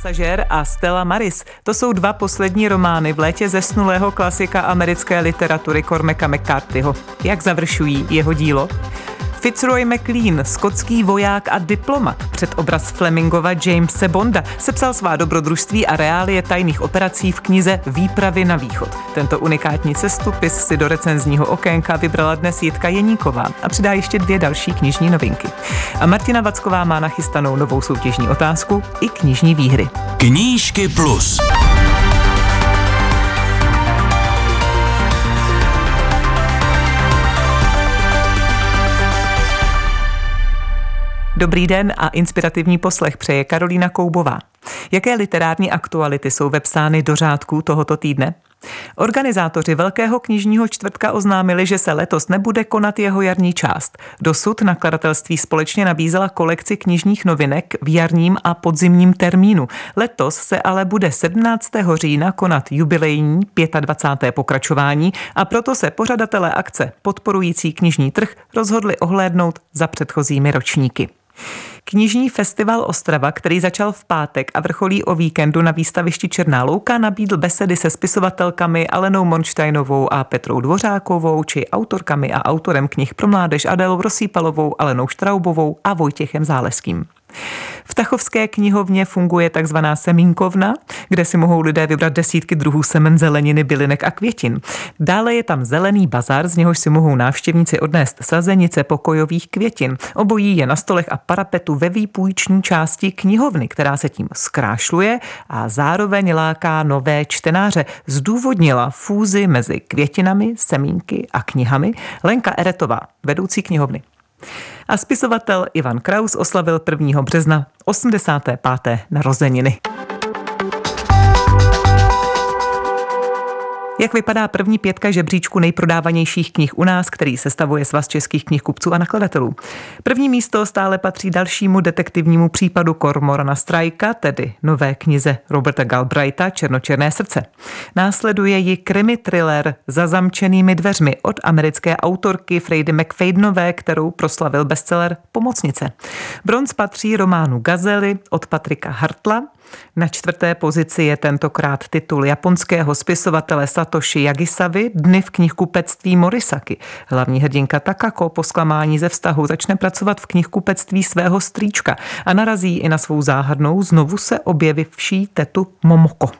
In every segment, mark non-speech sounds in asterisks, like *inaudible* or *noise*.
Pasažér a Stella Maris. To jsou dva poslední romány v létě zesnulého klasika americké literatury Cormaca McCarthyho. Jak završují jeho dílo? Fitzroy McLean, skotský voják a diplomat, před obraz Flemingova Jamesa Bonda, sepsal svá dobrodružství a reálie tajných operací v knize Výpravy na východ. Tento unikátní cestupis si do recenzního okénka vybrala dnes Jitka Jeníková a přidá ještě dvě další knižní novinky. A Martina Vacková má nachystanou novou soutěžní otázku i knižní výhry. Knížky plus. Dobrý den a inspirativní poslech přeje Karolína Koubová. Jaké literární aktuality jsou vepsány do řádků tohoto týdne? Organizátoři Velkého knižního čtvrtka oznámili, že se letos nebude konat jeho jarní část. Dosud nakladatelství společně nabízela kolekci knižních novinek v jarním a podzimním termínu. Letos se ale bude 17. října konat jubilejní 25. pokračování a proto se pořadatelé akce podporující knižní trh rozhodli ohlédnout za předchozími ročníky. Knižní festival Ostrava, který začal v pátek a vrcholí o víkendu na výstavišti Černá louka, nabídl besedy se spisovatelkami Alenou Monštajnovou a Petrou Dvořákovou, či autorkami a autorem knih pro mládež Adélou Rosípalovou, Alenou Štraubovou a Vojtěchem Záleským. V Tachovské knihovně funguje takzvaná semínkovna, kde si mohou lidé vybrat desítky druhů semen zeleniny, bylinek a květin. Dále je tam zelený bazar, z něhož si mohou návštěvníci odnést sazenice pokojových květin. Obojí je na stolech a parapetu ve výpůjční části knihovny, která se tím zkrášluje a zároveň láká nové čtenáře. Zdůvodnila fúzi mezi květinami, semínky a knihami Lenka Eretová, vedoucí knihovny. A spisovatel Ivan Kraus oslavil 1. března 85. narozeniny. Jak vypadá první pětka žebříčku nejprodávanějších knih u nás, který sestavuje svaz českých knihkupců a nakladatelů? První místo stále patří dalšímu detektivnímu případu Kormorana Strajka, tedy nové knize Roberta Galbraitha Černočerné srdce. Následuje ji krimi thriller Za zamčenými dveřmi od americké autorky Freidy McFadenové, kterou proslavil bestseller Pomocnice. Bronz patří románu Gazely od Patrika Hartla, na čtvrté pozici je tentokrát titul japonského spisovatele Satoshi Yagisavy Dny v knihkupectví Morisaki. Hlavní hrdinka Takako po zklamání ze vztahu začne pracovat v knihkupectví svého strýčka a narazí i na svou záhadnou znovu se objevivší tetu Momoko.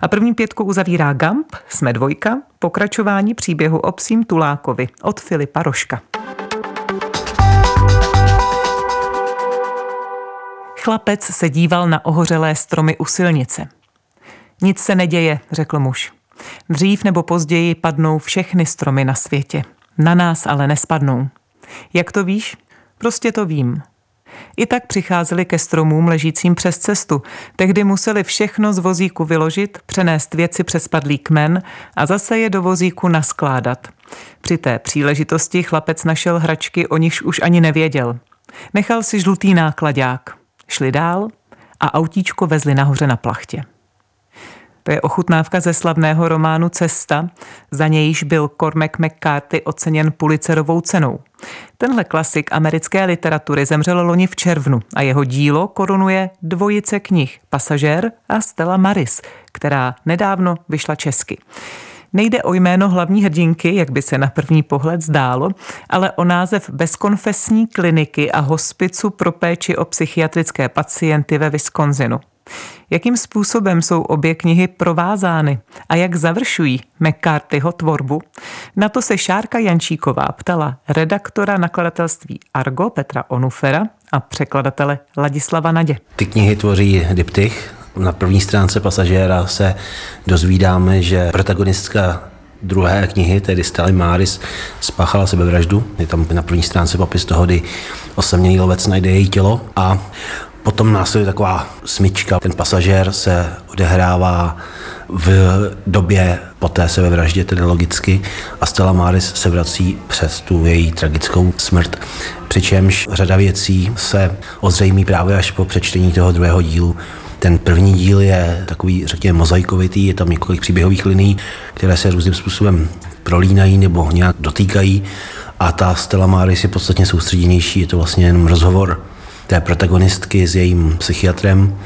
A první pětku uzavírá Gamp, jsme dvojka, pokračování příběhu o psím Tulákovi od Filipa Roška. Chlapec se díval na ohořelé stromy u silnice. Nic se neděje, řekl muž. Dřív nebo později padnou všechny stromy na světě. Na nás ale nespadnou. Jak to víš? Prostě to vím. I tak přicházeli ke stromům ležícím přes cestu. Tehdy museli všechno z vozíku vyložit, přenést věci přes padlý kmen a zase je do vozíku naskládat. Při té příležitosti chlapec našel hračky, o nichž už ani nevěděl. Nechal si žlutý nákladák. Šli dál a autíčko vezli nahoře na plachtě. To je ochutnávka ze slavného románu Cesta, za nějž byl Cormac McCarthy oceněn Pulitzerovou cenou. Tenhle klasik americké literatury zemřel loni v červnu a jeho dílo korunuje dvojice knih Pasažér a Stella Maris, která nedávno vyšla česky. Nejde o jméno hlavní hrdinky, jak by se na první pohled zdálo, ale o název bezkonfesní kliniky a hospicu pro péči o psychiatrické pacienty ve Wisconsinu. Jakým způsobem jsou obě knihy provázány a jak završují McCarthyho tvorbu? Na to se Šárka Jančíková ptala redaktora nakladatelství Argo Petra Onufera a překladatele Ladislava Nadě. Ty knihy tvoří diptych, na první stránce pasažéra se dozvídáme, že protagonistka druhé knihy, tedy Stella Maris, spáchala sebevraždu. Je tam na první stránce popis toho, kdy osamělý lovec najde její tělo a potom následuje taková smyčka. Ten pasažér se odehrává v době po té sebevraždě, tedy logicky, a Stella Maris se vrací přes tu její tragickou smrt. Přičemž řada věcí se ozřejmí právě až po přečtení toho druhého dílu. Ten první díl je takový, řekněme, mozaikovitý, je tam několik příběhových liní, které se různým způsobem prolínají nebo nějak dotýkají a ta Stella Maris je podstatně soustředěnější, je to vlastně jenom rozhovor té protagonistky s jejím psychiatrem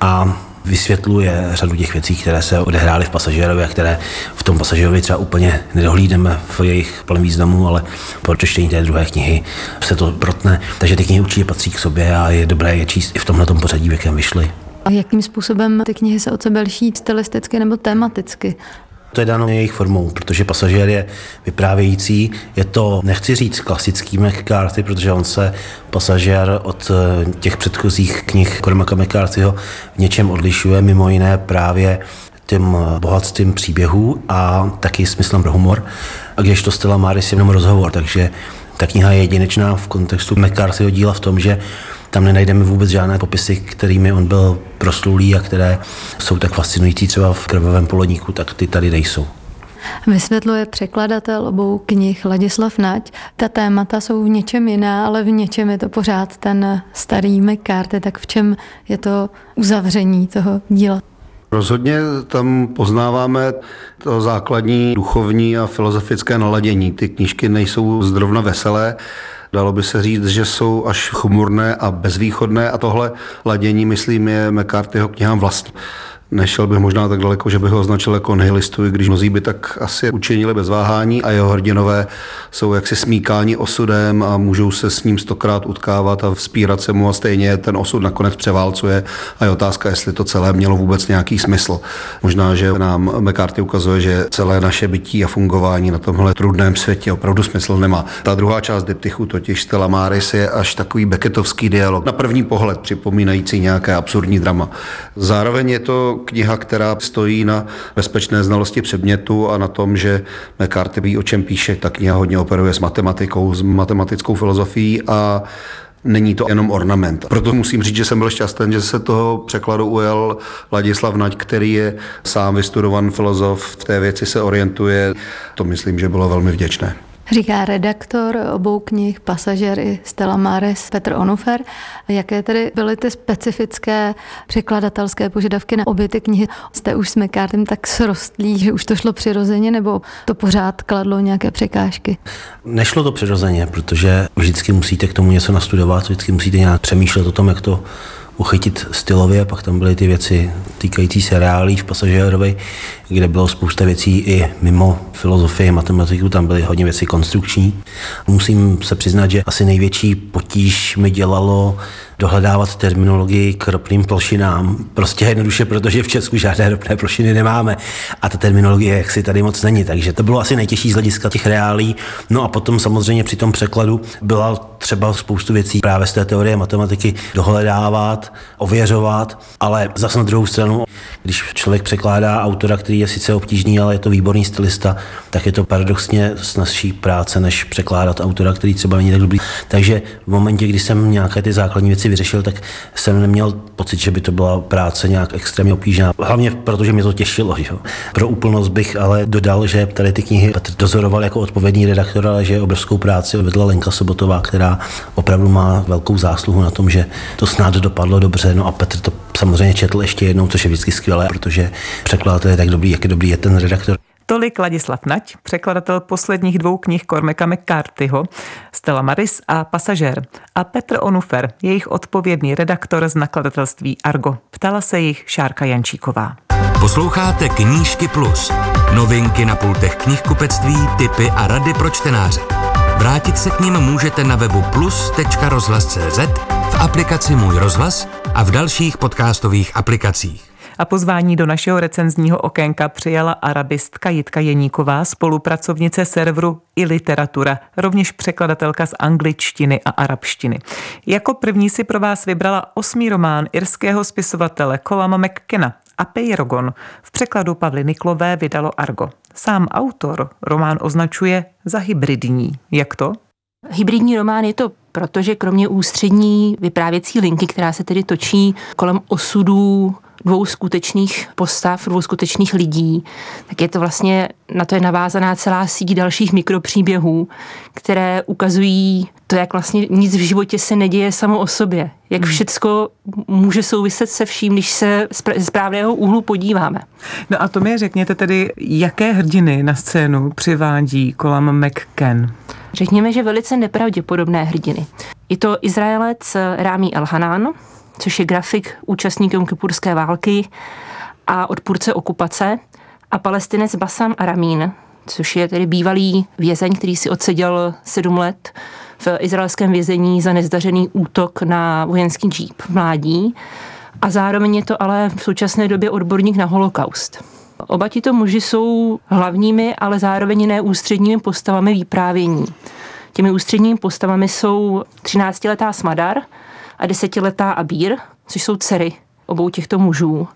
a vysvětluje řadu těch věcí, které se odehrály v pasažérově a které v tom pasažérovi třeba úplně nedohlídneme v jejich plném významu, ale po čtení té druhé knihy se to protne. Takže ty knihy určitě patří k sobě a je dobré je číst i v tomhle pořadí, v jakém vyšly. A jakým způsobem ty knihy se od sebe liší stylisticky nebo tematicky? To je dáno jejich formou, protože pasažér je vyprávějící. Je to, nechci říct klasický McCarthy, protože on se pasažér od eh, těch předchozích knih Cormaca McCarthyho v něčem odlišuje, mimo jiné právě tím bohatstvím příběhů a taky smyslem pro humor. A když to Stella Maris je jenom rozhovor, takže ta kniha je jedinečná v kontextu McCarthyho díla v tom, že tam nenajdeme vůbec žádné popisy, kterými on byl proslulý a které jsou tak fascinující třeba v krvavém polodníku, tak ty tady nejsou. Vysvětluje překladatel obou knih Ladislav Nať. Ta témata jsou v něčem jiná, ale v něčem je to pořád ten starý McCarthy. Tak v čem je to uzavření toho díla? Rozhodně tam poznáváme to základní duchovní a filozofické naladění. Ty knížky nejsou zrovna veselé, Dalo by se říct, že jsou až chmurné a bezvýchodné a tohle ladění, myslím, je McCarthyho knihám vlastní. Nešel bych možná tak daleko, že bych ho označil jako nihilistu, i když mnozí by tak asi učinili bez váhání a jeho hrdinové jsou jaksi smíkáni osudem a můžou se s ním stokrát utkávat a vzpírat se mu a stejně ten osud nakonec převálcuje a je otázka, jestli to celé mělo vůbec nějaký smysl. Možná, že nám McCarthy ukazuje, že celé naše bytí a fungování na tomhle trudném světě opravdu smysl nemá. Ta druhá část diptychu, totiž Stella Maris, je až takový beketovský dialog. Na první pohled připomínající nějaké absurdní drama. Zároveň je to kniha, která stojí na bezpečné znalosti předmětu a na tom, že McCarthy ví, o čem píše. Ta kniha hodně operuje s matematikou, s matematickou filozofií a Není to jenom ornament. Proto musím říct, že jsem byl šťastný, že se toho překladu ujel Ladislav Naď, který je sám vystudovan filozof, v té věci se orientuje. To myslím, že bylo velmi vděčné. Říká redaktor obou knih Pasažer i Stella Maris Petr Onufer. Jaké tedy byly ty specifické překladatelské požadavky na obě ty knihy? Jste už s McCartym tak srostlí, že už to šlo přirozeně, nebo to pořád kladlo nějaké překážky? Nešlo to přirozeně, protože vždycky musíte k tomu něco nastudovat, vždycky musíte nějak přemýšlet o tom, jak to uchytit stylově, pak tam byly ty věci týkající se reálí v pasažérovi, kde bylo spousta věcí i mimo filozofii, matematiku, tam byly hodně věci konstrukční. Musím se přiznat, že asi největší potíž mi dělalo dohledávat terminologii k ropným plošinám. Prostě jednoduše, protože v Česku žádné ropné plošiny nemáme a ta terminologie jaksi tady moc není. Takže to bylo asi nejtěžší z hlediska těch reálí. No a potom samozřejmě při tom překladu byla třeba spoustu věcí právě z té teorie matematiky dohledávat, ověřovat, ale zase na druhou stranu, když člověk překládá autora, který je sice obtížný, ale je to výborný stylista, tak je to paradoxně snazší práce, než překládat autora, který třeba není tak dobrý. Takže v momentě, kdy jsem nějaké ty základní věci vyřešil, tak jsem neměl pocit, že by to byla práce nějak extrémně obtížná. Hlavně protože mě to těšilo. Že? Pro úplnost bych ale dodal, že tady ty knihy Petr dozoroval jako odpovědný redaktor, ale že obrovskou práci vedla Lenka Sobotová, která opravdu má velkou zásluhu na tom, že to snad dopadlo dobře. No a Petr to samozřejmě četl ještě jednou, což je vždycky skvělé, protože překladatel je tak dobrý, jak je dobrý je ten redaktor. Tolik Ladislav Nať, překladatel posledních dvou knih Cormaca McCarthyho, Stella Maris a Pasažér a Petr Onufer, jejich odpovědný redaktor z nakladatelství Argo. Ptala se jich Šárka Jančíková. Posloucháte Knížky Plus. Novinky na pultech knihkupectví, typy a rady pro čtenáře. Vrátit se k ním můžete na webu plus.rozhlas.cz, v aplikaci Můj rozhlas a v dalších podcastových aplikacích a pozvání do našeho recenzního okénka přijala arabistka Jitka Jeníková, spolupracovnice serveru i literatura, rovněž překladatelka z angličtiny a arabštiny. Jako první si pro vás vybrala osmý román irského spisovatele Colama McKenna a Peyrogon. V překladu Pavly Niklové vydalo Argo. Sám autor román označuje za hybridní. Jak to? Hybridní román je to protože kromě ústřední vyprávěcí linky, která se tedy točí kolem osudů dvou skutečných postav, dvou skutečných lidí, tak je to vlastně, na to je navázaná celá síť dalších mikropříběhů, které ukazují to, jak vlastně nic v životě se neděje samo o sobě. Jak hmm. všecko může souviset se vším, když se z správného úhlu podíváme. No a to mi řekněte tedy, jaké hrdiny na scénu přivádí Kolam McKen? Řekněme, že velice nepravděpodobné hrdiny. Je to Izraelec Rámí Elhanan, což je grafik účastník Jomkipurské války a odpůrce okupace, a palestinec Basam Aramín, což je tedy bývalý vězeň, který si odseděl sedm let v izraelském vězení za nezdařený útok na vojenský džíp v mládí. A zároveň je to ale v současné době odborník na holokaust. Oba tito muži jsou hlavními, ale zároveň ne ústředními postavami výprávění. Těmi ústředními postavami jsou 13-letá Smadar a 10-letá Abír, což jsou dcery obou těchto mužů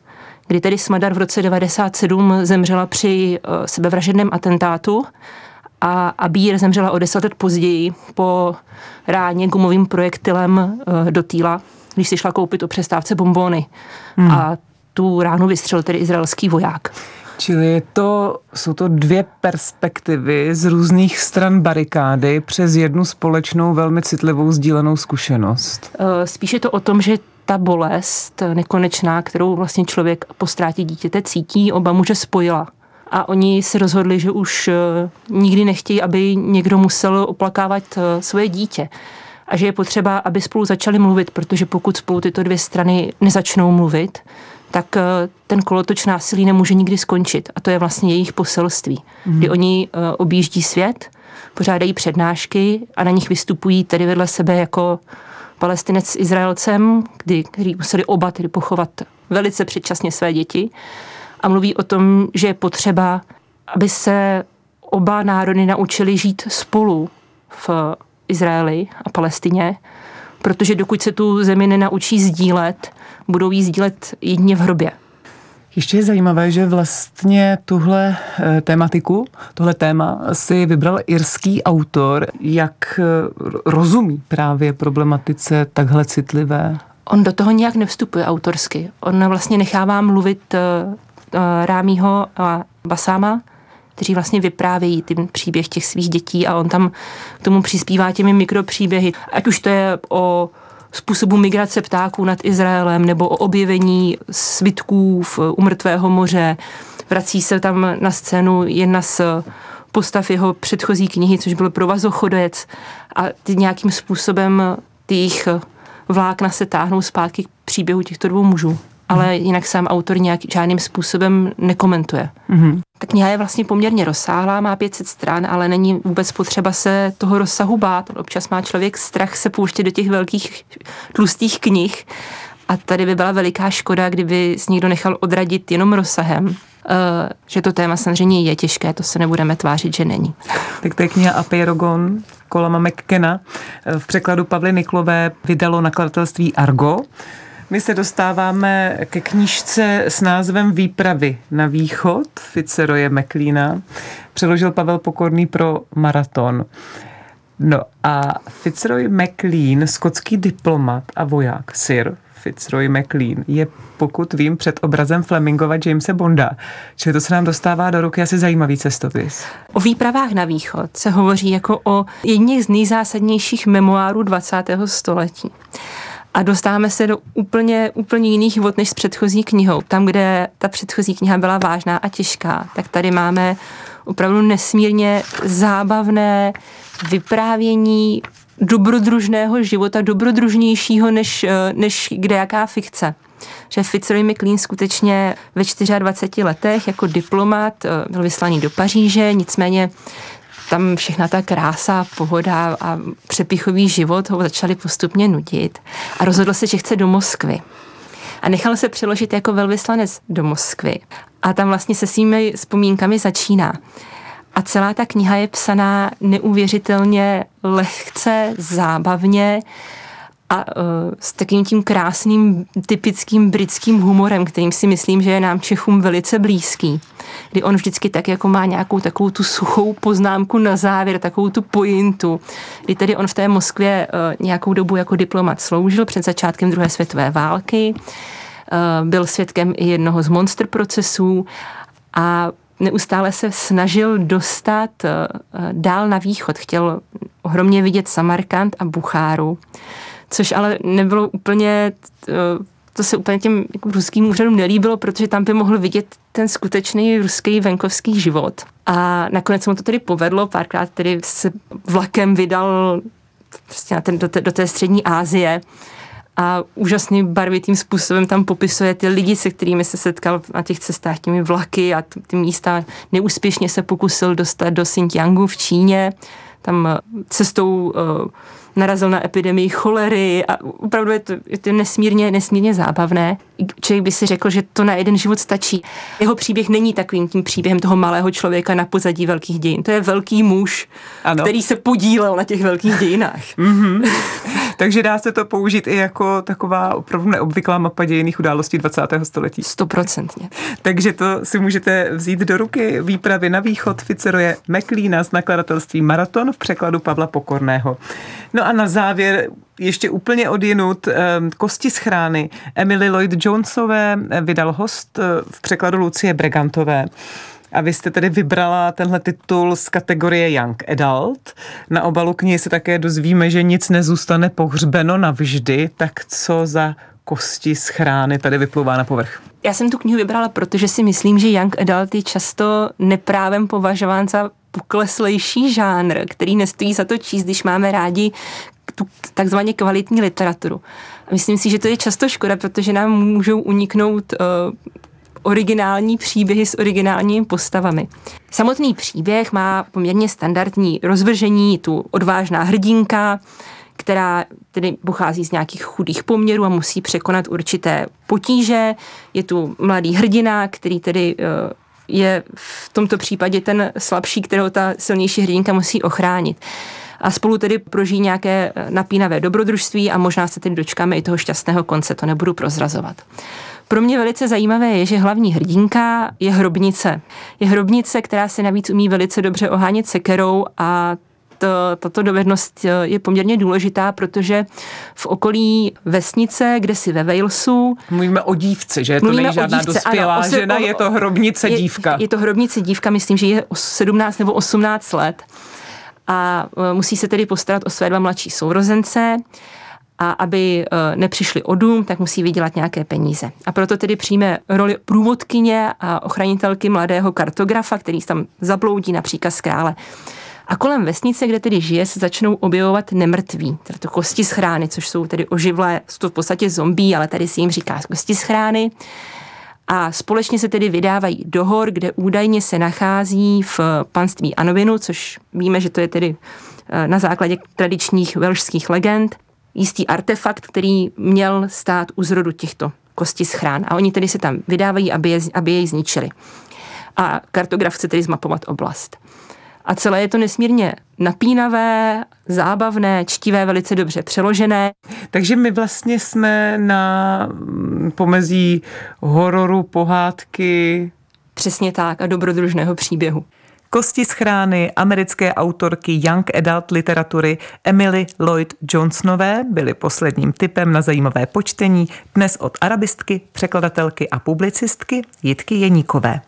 kdy tedy Smadar v roce 97 zemřela při eh, sebevražedném atentátu a Abír zemřela o deset let později po ráně gumovým projektilem eh, do týla, když si šla koupit o přestávce bombóny. Hmm. A tu ránu vystřelil tedy izraelský voják. Čili to, jsou to dvě perspektivy z různých stran barikády přes jednu společnou velmi citlivou sdílenou zkušenost. Eh, spíše to o tom, že ta bolest nekonečná, kterou vlastně člověk po ztrátě dítěte cítí, oba muže spojila. A oni se rozhodli, že už eh, nikdy nechtějí, aby někdo musel oplakávat eh, svoje dítě. A že je potřeba, aby spolu začali mluvit, protože pokud spolu tyto dvě strany nezačnou mluvit, tak eh, ten kolotoč násilí nemůže nikdy skončit. A to je vlastně jejich poselství. Mm. Kdy oni objíždí svět, pořádají přednášky a na nich vystupují tedy vedle sebe jako palestinec s Izraelcem, kdy, který museli oba tedy pochovat velice předčasně své děti a mluví o tom, že je potřeba, aby se oba národy naučili žít spolu v Izraeli a Palestině, protože dokud se tu zemi nenaučí sdílet, budou jí sdílet jedině v hrobě. Ještě je zajímavé, že vlastně tuhle eh, tématiku, tohle téma si vybral irský autor, jak eh, rozumí právě problematice takhle citlivé. On do toho nějak nevstupuje autorsky. On vlastně nechává mluvit uh, Rámího a Basáma, kteří vlastně vyprávějí ten příběh těch svých dětí a on tam k tomu přispívá těmi mikropříběhy. Ať už to je o způsobu migrace ptáků nad Izraelem nebo o objevení svitků v umrtvého moře. Vrací se tam na scénu jedna z postav jeho předchozí knihy, což byl provazochodec a ty nějakým způsobem jejich vlákna se táhnou zpátky k příběhu těchto dvou mužů ale jinak sám autor nějak žádným způsobem nekomentuje. Mm-hmm. Ta kniha je vlastně poměrně rozsáhlá, má 500 stran, ale není vůbec potřeba se toho rozsahu bát. Občas má člověk strach se pouštět do těch velkých tlustých knih a tady by byla veliká škoda, kdyby s někdo nechal odradit jenom rozsahem. Uh, že to téma samozřejmě je těžké, to se nebudeme tvářit, že není. Tak to je kniha Apeirogon Kolama McKena. V překladu Pavly Niklové vydalo nakladatelství Argo. My se dostáváme ke knížce s názvem Výpravy na východ Ficeroje Meklína. Přeložil Pavel Pokorný pro Maraton. No a Fitzroy McLean, skotský diplomat a voják, Sir Fitzroy McLean, je pokud vím před obrazem Flemingova Jamesa Bonda. Čili to se nám dostává do ruky asi zajímavý cestopis. O výpravách na východ se hovoří jako o jedných z nejzásadnějších memoárů 20. století a dostáváme se do úplně, úplně jiných vod než s předchozí knihou. Tam, kde ta předchozí kniha byla vážná a těžká, tak tady máme opravdu nesmírně zábavné vyprávění dobrodružného života, dobrodružnějšího než, než kde jaká fikce že Fitzroy McLean skutečně ve 24 letech jako diplomat eh, byl vyslaný do Paříže, nicméně tam všechna ta krása, pohoda a přepichový život ho začali postupně nudit a rozhodl se, že chce do Moskvy. A nechal se přeložit jako velvyslanec do Moskvy. A tam vlastně se svými vzpomínkami začíná. A celá ta kniha je psaná neuvěřitelně lehce, zábavně, a uh, s takým tím krásným typickým britským humorem, kterým si myslím, že je nám Čechům velice blízký. Kdy on vždycky tak jako má nějakou takovou tu suchou poznámku na závěr, takovou tu pointu. Kdy tedy on v té Moskvě uh, nějakou dobu jako diplomat sloužil před začátkem druhé světové války. Uh, byl svědkem i jednoho z monster procesů a neustále se snažil dostat dál na východ. Chtěl ohromně vidět Samarkand a Bucháru což ale nebylo úplně, eh, to se úplně těm jako ruským úřadům nelíbilo, protože tam by mohl vidět ten skutečný ruský venkovský život. A nakonec mu to tedy povedlo, párkrát tedy se vlakem vydal prostě na ten, do, té, do té střední Asie a úžasným barvitým způsobem tam popisuje ty lidi, se kterými se setkal na těch cestách těmi vlaky a ty místa neúspěšně se pokusil dostat do Xinjiangu v Číně. Tam cestou uh, narazil na epidemii cholery a opravdu je to, je to nesmírně, nesmírně zábavné. Člověk by si řekl, že to na jeden život stačí. Jeho příběh není takovým tím příběhem toho malého člověka na pozadí velkých dějin. To je velký muž, ano. který se podílel na těch velkých dějinách. mm-hmm. *laughs* Takže dá se to použít i jako taková opravdu neobvyklá mapa dějiných událostí 20. století. Stoprocentně. Takže to si můžete vzít do ruky výpravy na východ Ficeroje Meklína z nakladatelství Maraton v překladu Pavla Pokorného. No a na závěr ještě úplně odjinut ehm, Kosti schrány Emily Lloyd Jonesové eh, vydal host eh, v překladu Lucie Bregantové. A vy jste tedy vybrala tenhle titul z kategorie Young Adult. Na obalu knihy se také dozvíme, že nic nezůstane pohřbeno navždy. Tak co za kosti schrány tady vyplouvá na povrch? Já jsem tu knihu vybrala, protože si myslím, že Young Adult je často neprávem považován za pokleslejší žánr, který nestojí za to číst, když máme rádi tu takzvaně kvalitní literaturu. Myslím si, že to je často škoda, protože nám můžou uniknout uh, originální příběhy s originálními postavami. Samotný příběh má poměrně standardní rozvržení, tu odvážná hrdinka, která tedy pochází z nějakých chudých poměrů a musí překonat určité potíže. Je tu mladý hrdina, který tedy uh, je v tomto případě ten slabší, kterého ta silnější hrdinka musí ochránit. A spolu tedy prožijí nějaké napínavé dobrodružství a možná se tedy dočkáme i toho šťastného konce, to nebudu prozrazovat. Pro mě velice zajímavé je, že hlavní hrdinka je hrobnice. Je hrobnice, která se navíc umí velice dobře ohánět sekerou a tato dovednost je poměrně důležitá, protože v okolí vesnice, kde si ve Walesu... Mluvíme o dívce, že to není žádná dívce, dospělá ano, žena, je to hrobnice je, dívka. Je to hrobnice dívka, myslím, že je 17 nebo 18 let a e, musí se tedy postarat o své dva mladší sourozence a aby nepřišli o dům, tak musí vydělat nějaké peníze. A proto tedy přijme roli průvodkyně a ochranitelky mladého kartografa, který tam zabloudí na příkaz krále. A kolem vesnice, kde tedy žije, se začnou objevovat nemrtví, teda to kosti schrány, což jsou tedy oživlé, jsou to v podstatě zombí, ale tady si jim říká kosti schrány. A společně se tedy vydávají do hor, kde údajně se nachází v panství Anovinu, což víme, že to je tedy eh, na základě tradičních velšských legend, jistý artefakt, který měl stát u zrodu těchto kosti schrán. A oni tedy se tam vydávají, aby, je, aby jej zničili. A kartograf chce tedy zmapovat oblast. A celé je to nesmírně napínavé, zábavné, čtivé, velice dobře přeložené. Takže my vlastně jsme na pomezí hororu, pohádky. Přesně tak a dobrodružného příběhu. Kosti schrány americké autorky Young Adult literatury Emily Lloyd Johnsonové byly posledním typem na zajímavé počtení dnes od arabistky, překladatelky a publicistky Jitky Jeníkové.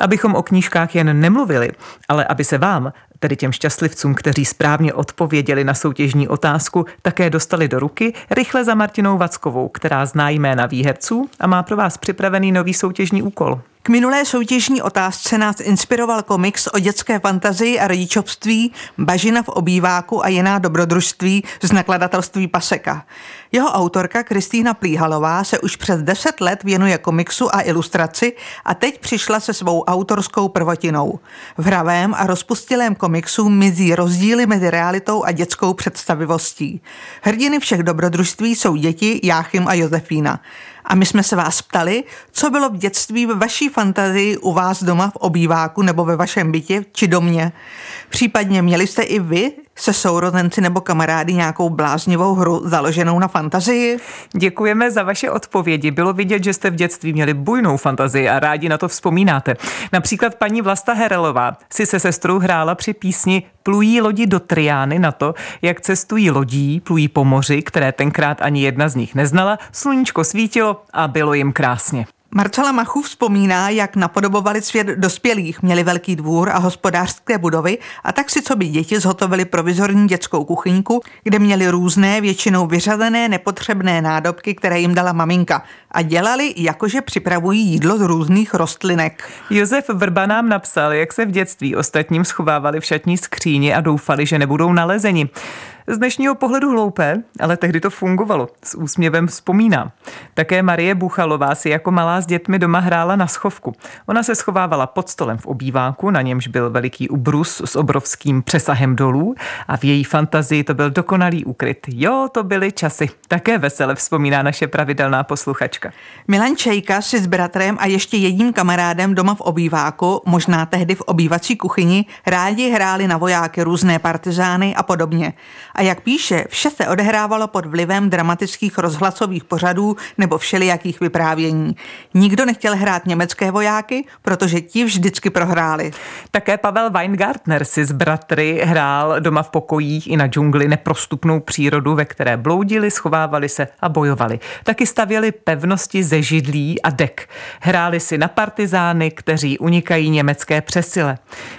Abychom o knížkách jen nemluvili, ale aby se vám, tedy těm šťastlivcům, kteří správně odpověděli na soutěžní otázku, také dostali do ruky, rychle za Martinou Vackovou, která zná jména výherců a má pro vás připravený nový soutěžní úkol. K minulé soutěžní otázce nás inspiroval komiks o dětské fantazii a rodičovství Bažina v obýváku a jiná dobrodružství z nakladatelství Paseka. Jeho autorka Kristýna Plíhalová se už přes deset let věnuje komiksu a ilustraci a teď přišla se svou autorskou prvotinou. V hravém a rozpustilém komiksu mizí rozdíly mezi realitou a dětskou představivostí. Hrdiny všech dobrodružství jsou děti Jáchym a Josefína. A my jsme se vás ptali, co bylo v dětství ve vaší fantazii u vás doma v obýváku nebo ve vašem bytě či domě. Případně měli jste i vy se sourozenci nebo kamarády nějakou bláznivou hru založenou na fantazii? Děkujeme za vaše odpovědi. Bylo vidět, že jste v dětství měli bujnou fantazii a rádi na to vzpomínáte. Například paní Vlasta Herelová si se sestrou hrála při písni Plují lodi do Triány na to, jak cestují lodí, plují po moři, které tenkrát ani jedna z nich neznala, sluníčko svítilo a bylo jim krásně. Marcela Machu vzpomíná, jak napodobovali svět dospělých, měli velký dvůr a hospodářské budovy a tak si co by děti zhotovili provizorní dětskou kuchyňku, kde měli různé, většinou vyřazené nepotřebné nádobky, které jim dala maminka a dělali, jakože připravují jídlo z různých rostlinek. Josef Vrba nám napsal, jak se v dětství ostatním schovávali v šatní skříni a doufali, že nebudou nalezeni. Z dnešního pohledu hloupé, ale tehdy to fungovalo. S úsměvem vzpomínám. Také Marie Buchalová si jako malá s dětmi doma hrála na schovku. Ona se schovávala pod stolem v obýváku, na němž byl veliký ubrus s obrovským přesahem dolů a v její fantazii to byl dokonalý úkryt. Jo, to byly časy. Také vesele vzpomíná naše pravidelná posluchačka. Milan Čejka si s bratrem a ještě jedním kamarádem doma v obýváku, možná tehdy v obývací kuchyni, rádi hráli na vojáky různé partizány a podobně. A jak píše, vše se odehrávalo pod vlivem dramatických rozhlasových pořadů nebo všelijakých vyprávění. Nikdo nechtěl hrát německé vojáky, protože ti vždycky prohráli. Také Pavel Weingartner si s bratry hrál doma v pokojích i na džungli neprostupnou přírodu, ve které bloudili, schovávali se a bojovali. Taky stavěli pevnosti ze židlí a dek. Hráli si na partizány, kteří unikají německé přesile.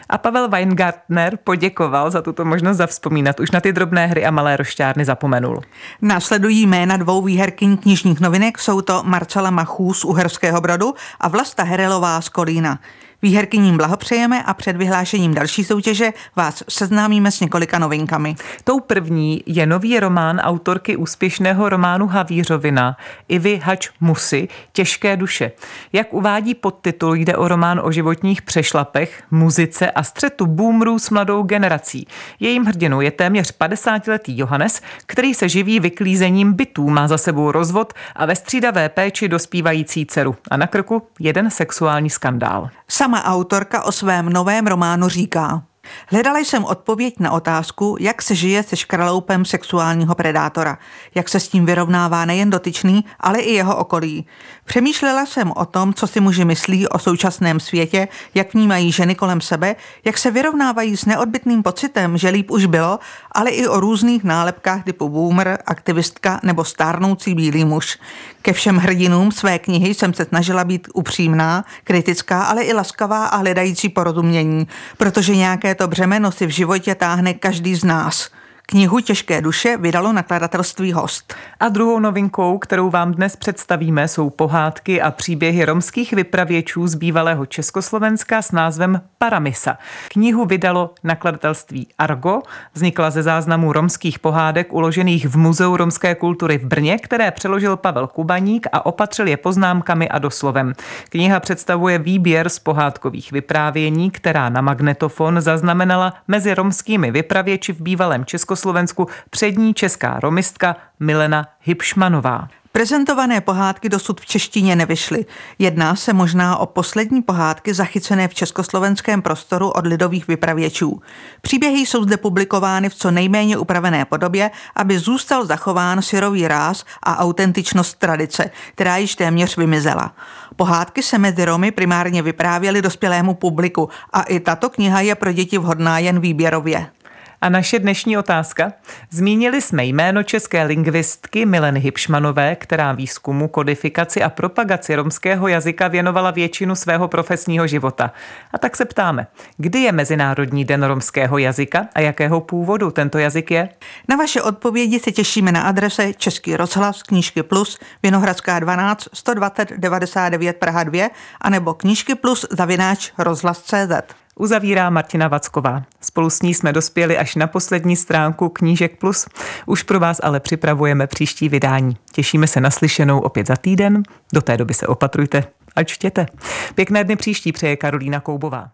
A Pavel Weingartner poděkoval za tuto možnost zavzpomínat už na ty drobné hry a malé rošťárny zapomenul. Následují jména dvou výherkyň knižních novinek, jsou to Marcela Machů z Uherského Brodu a Vlasta Herelová z Kolína. Výherkyním blahopřejeme a před vyhlášením další soutěže vás seznámíme s několika novinkami. Tou první je nový román autorky úspěšného románu Havířovina Ivy Hač Musy Těžké duše. Jak uvádí podtitul, jde o román o životních přešlapech, muzice a střetu boomerů s mladou generací. Jejím hrdinou je téměř 50-letý Johannes, který se živí vyklízením bytů, má za sebou rozvod a ve střídavé péči dospívající dceru. A na krku jeden sexuální skandál. Sama autorka o svém novém románu říká, Hledala jsem odpověď na otázku, jak se žije se škraloupem sexuálního predátora, jak se s tím vyrovnává nejen dotyčný, ale i jeho okolí. Přemýšlela jsem o tom, co si muži myslí o současném světě, jak vnímají ženy kolem sebe, jak se vyrovnávají s neodbitným pocitem, že líp už bylo, ale i o různých nálepkách typu boomer, aktivistka nebo stárnoucí bílý muž. Ke všem hrdinům své knihy jsem se snažila být upřímná, kritická, ale i laskavá a hledající porozumění, protože nějaké to břemeno si v životě táhne každý z nás – Knihu Těžké duše vydalo nakladatelství Host. A druhou novinkou, kterou vám dnes představíme, jsou pohádky a příběhy romských vypravěčů z bývalého Československa s názvem Paramisa. Knihu vydalo nakladatelství Argo, vznikla ze záznamů romských pohádek uložených v Muzeu romské kultury v Brně, které přeložil Pavel Kubaník a opatřil je poznámkami a doslovem. Kniha představuje výběr z pohádkových vyprávění, která na magnetofon zaznamenala mezi romskými vypravěči v bývalém Československu Československu přední česká romistka Milena Hipšmanová. Prezentované pohádky dosud v češtině nevyšly. Jedná se možná o poslední pohádky zachycené v československém prostoru od lidových vypravěčů. Příběhy jsou zde publikovány v co nejméně upravené podobě, aby zůstal zachován syrový ráz a autentičnost tradice, která již téměř vymizela. Pohádky se mezi Romy primárně vyprávěly dospělému publiku a i tato kniha je pro děti vhodná jen výběrově. A naše dnešní otázka? Zmínili jsme jméno české lingvistky Mileny Hipšmanové, která výzkumu, kodifikaci a propagaci romského jazyka věnovala většinu svého profesního života. A tak se ptáme, kdy je Mezinárodní den romského jazyka a jakého původu tento jazyk je? Na vaše odpovědi se těšíme na adrese Český rozhlas Knížky Plus Vinohradská 12 120 99 Praha 2 anebo Knížky Plus zavináč rozhlas.cz uzavírá Martina Vacková. Spolu s ní jsme dospěli až na poslední stránku Knížek Plus. Už pro vás ale připravujeme příští vydání. Těšíme se na slyšenou opět za týden. Do té doby se opatrujte a čtěte. Pěkné dny příští přeje Karolína Koubová.